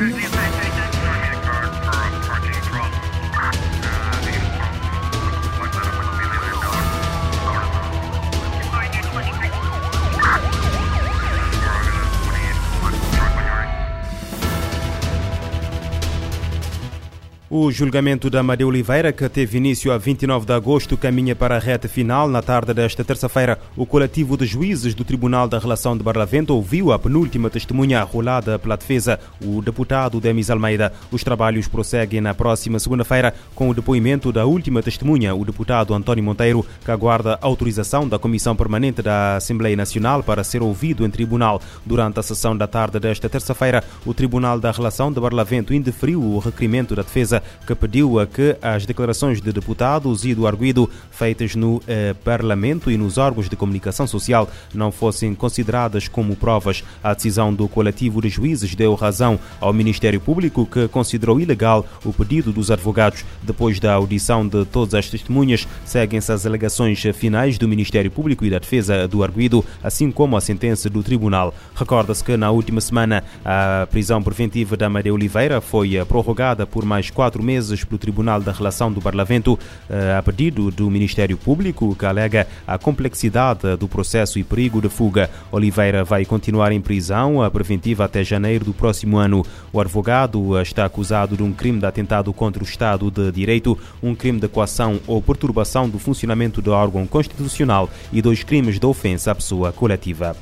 Easy O julgamento da Amadeu Oliveira, que teve início a 29 de agosto, caminha para a reta final. Na tarde desta terça-feira, o coletivo de juízes do Tribunal da Relação de Barlavento ouviu a penúltima testemunha rolada pela defesa, o deputado Demis Almeida. Os trabalhos prosseguem na próxima segunda-feira com o depoimento da última testemunha, o deputado António Monteiro, que aguarda autorização da Comissão Permanente da Assembleia Nacional para ser ouvido em tribunal. Durante a sessão da tarde desta terça-feira, o Tribunal da Relação de Barlavento indeferiu o requerimento da defesa que pediu a que as declarações de deputados e do arguido feitas no eh, Parlamento e nos órgãos de comunicação social não fossem consideradas como provas. A decisão do coletivo de juízes deu razão ao Ministério Público, que considerou ilegal o pedido dos advogados. Depois da audição de todas as testemunhas, seguem-se as alegações finais do Ministério Público e da defesa do arguido, assim como a sentença do tribunal. Recorda-se que na última semana a prisão preventiva da Maria Oliveira foi eh, prorrogada por mais quatro quatro meses pelo Tribunal da Relação do Parlamento, eh, a pedido do Ministério Público, que alega a complexidade do processo e perigo de fuga. Oliveira vai continuar em prisão a preventiva até janeiro do próximo ano. O advogado está acusado de um crime de atentado contra o Estado de Direito, um crime de coação ou perturbação do funcionamento do órgão constitucional e dois crimes de ofensa à pessoa coletiva.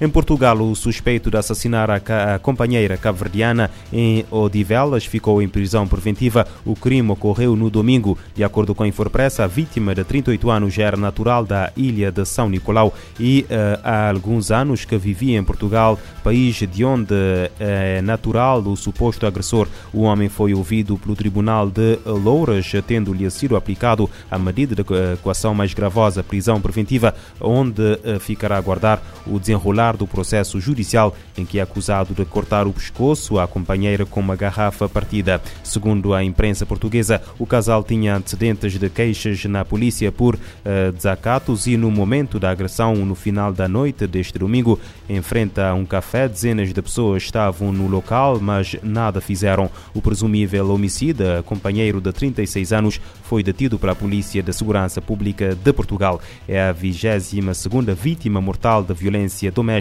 Em Portugal, o suspeito de assassinar a, companheira cabo-verdiana em Odivelas ficou em prisão preventiva. O crime ocorreu no domingo. De acordo com a Infopressa, a vítima de 38 anos era natural da ilha de São Nicolau e uh, há alguns anos que vivia em Portugal, país de onde é natural o suposto agressor. O homem foi ouvido pelo Tribunal de Louras, tendo-lhe sido aplicado a medida de coação mais gravosa, prisão preventiva, onde uh, ficará a guardar o desenrolar do processo judicial em que é acusado de cortar o pescoço à companheira com uma garrafa partida. Segundo a imprensa portuguesa, o casal tinha antecedentes de queixas na polícia por uh, desacatos e no momento da agressão, no final da noite deste domingo, em frente a um café, dezenas de pessoas estavam no local, mas nada fizeram. O presumível homicida, companheiro de 36 anos, foi detido pela Polícia de Segurança Pública de Portugal. É a 22 segunda vítima mortal da violência doméstica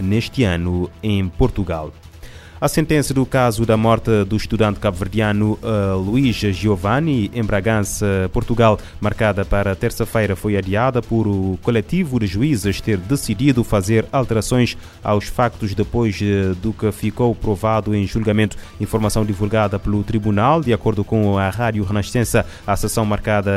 neste ano em Portugal. A sentença do caso da morte do estudante cabo-verdiano uh, Luís Giovanni em Bragança, Portugal, marcada para terça-feira, foi adiada por o coletivo de juízes ter decidido fazer alterações aos factos depois uh, do que ficou provado em julgamento. Informação divulgada pelo tribunal, de acordo com a Rádio Renascença, a sessão marcada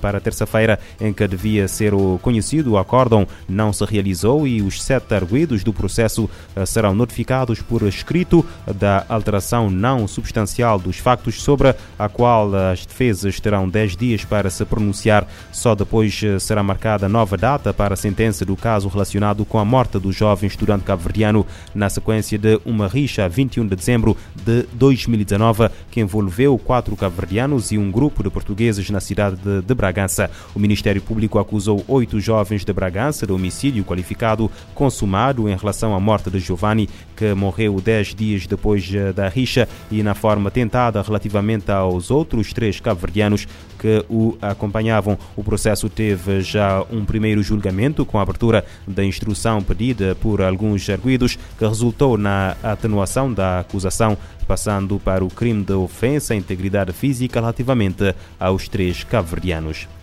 para terça-feira, em que devia ser conhecido o acórdão, não se realizou e os sete arguidos do processo uh, serão notificados por escrito da alteração não substancial dos factos sobre a qual as defesas terão 10 dias para se pronunciar. Só depois eh, será marcada nova data para a sentença do caso relacionado com a morte do jovem estudante cabo-verdiano na sequência de uma rixa a 21 de dezembro de 2019 que envolveu quatro cabo-verdianos e um grupo de portugueses na cidade de, de Bragança. O Ministério Público acusou oito jovens de Bragança de homicídio qualificado consumado em relação à morte de Giovanni, que morreu 10 dias depois eh, da rixa e na forma tentada relativamente aos outros três cabo-verdianos que o acompanhavam. O processo teve já um primeiro julgamento com a abertura da instrução pedida por alguns arguidos, que resultou na atenuação da acusação, passando para o crime de ofensa à integridade física relativamente aos três cabo-verdianos.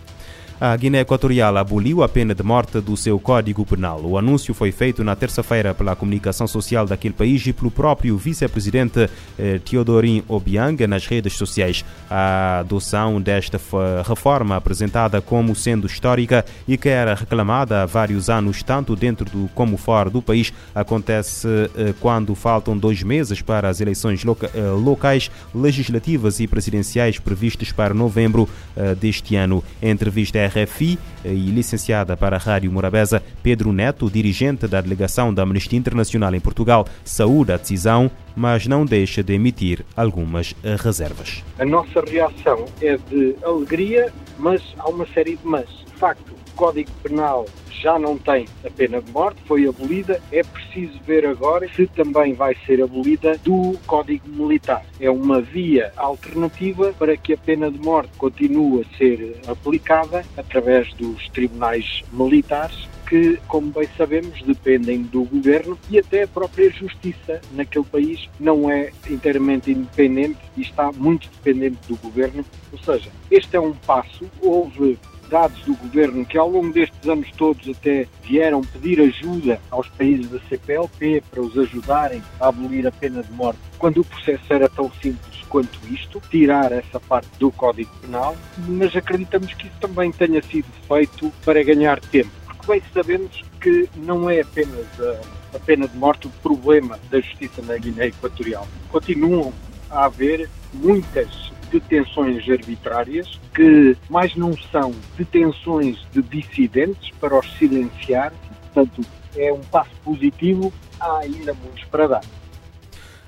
A Guiné Equatorial aboliu a pena de morte do seu Código Penal. O anúncio foi feito na terça-feira pela comunicação social daquele país e pelo próprio vice-presidente eh, Teodorin Obiang nas redes sociais. A adoção desta reforma, apresentada como sendo histórica e que era reclamada há vários anos, tanto dentro do como fora do país, acontece eh, quando faltam dois meses para as eleições loca eh, locais, legislativas e presidenciais previstas para novembro eh, deste ano. Entrevista RFI e licenciada para a Rádio Morabeza, Pedro Neto, dirigente da delegação da Amnistia Internacional em Portugal, saúda a decisão, mas não deixa de emitir algumas reservas. A nossa reação é de alegria, mas há uma série de mas. De facto, Código Penal já não tem a pena de morte, foi abolida. É preciso ver agora se também vai ser abolida do Código Militar. É uma via alternativa para que a pena de morte continue a ser aplicada através dos tribunais militares que, como bem sabemos, dependem do governo e até a própria justiça naquele país não é inteiramente independente e está muito dependente do governo. Ou seja, este é um passo. Houve dados do governo que ao longo destes anos todos até vieram pedir ajuda aos países da CPLP para os ajudarem a abolir a pena de morte, quando o processo era tão simples quanto isto, tirar essa parte do Código Penal, mas acreditamos que isso também tenha sido feito para ganhar tempo bem sabemos que não é apenas a, a pena de morte o problema da justiça na Guiné Equatorial. Continuam a haver muitas detenções arbitrárias que mais não são detenções de dissidentes para os silenciar, portanto é um passo positivo, há ainda muitos para dar.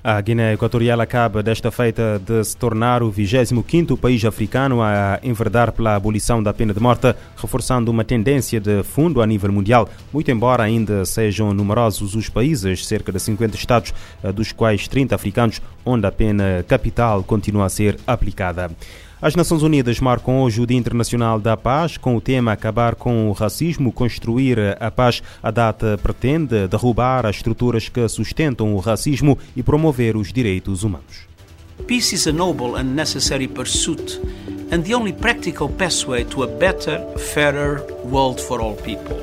A Guiné Equatorial acaba desta feita de se tornar o 25º país africano a enverdar pela abolição da pena de morte, reforçando uma tendência de fundo a nível mundial, muito embora ainda sejam numerosos os países, cerca de 50 estados, dos quais 30 africanos, onde a pena capital continua a ser aplicada. As Nações Unidas marcam hoje o Dia Internacional da Paz, com o tema Acabar com o Racismo, Construir a Paz. A data pretende derrubar as estruturas que sustentam o racismo e promover os direitos humanos. Peace is a noble and necessary pursuit, and the only practical pathway to a better, fairer world for all people.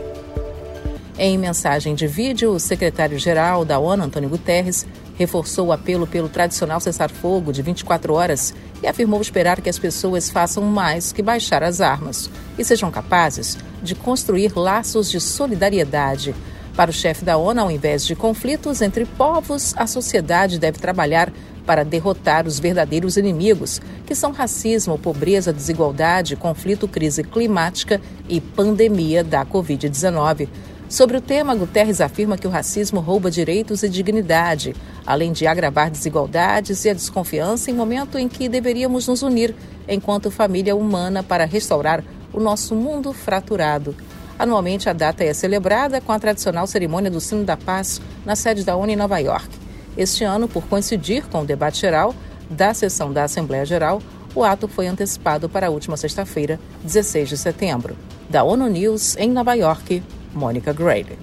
Em mensagem de vídeo, o secretário-geral da ONU, Antônio Guterres, reforçou o apelo pelo tradicional cessar-fogo de 24 horas e afirmou esperar que as pessoas façam mais que baixar as armas e sejam capazes de construir laços de solidariedade. Para o chefe da ONU, ao invés de conflitos entre povos, a sociedade deve trabalhar para derrotar os verdadeiros inimigos, que são racismo, pobreza, desigualdade, conflito, crise climática e pandemia da Covid-19. Sobre o tema, Guterres afirma que o racismo rouba direitos e dignidade, além de agravar desigualdades e a desconfiança em momento em que deveríamos nos unir enquanto família humana para restaurar o nosso mundo fraturado. Anualmente, a data é celebrada com a tradicional cerimônia do Sino da Paz na sede da ONU em Nova York. Este ano, por coincidir com o debate geral da sessão da Assembleia Geral, o ato foi antecipado para a última sexta-feira, 16 de setembro. Da ONU News, em Nova York, Mônica Grady.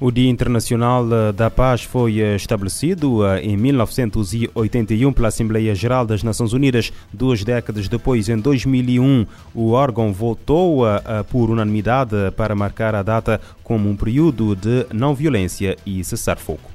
O Dia Internacional da Paz foi estabelecido em 1981 pela Assembleia Geral das Nações Unidas. Duas décadas depois, em 2001, o órgão votou por unanimidade para marcar a data como um período de não violência e cessar-fogo.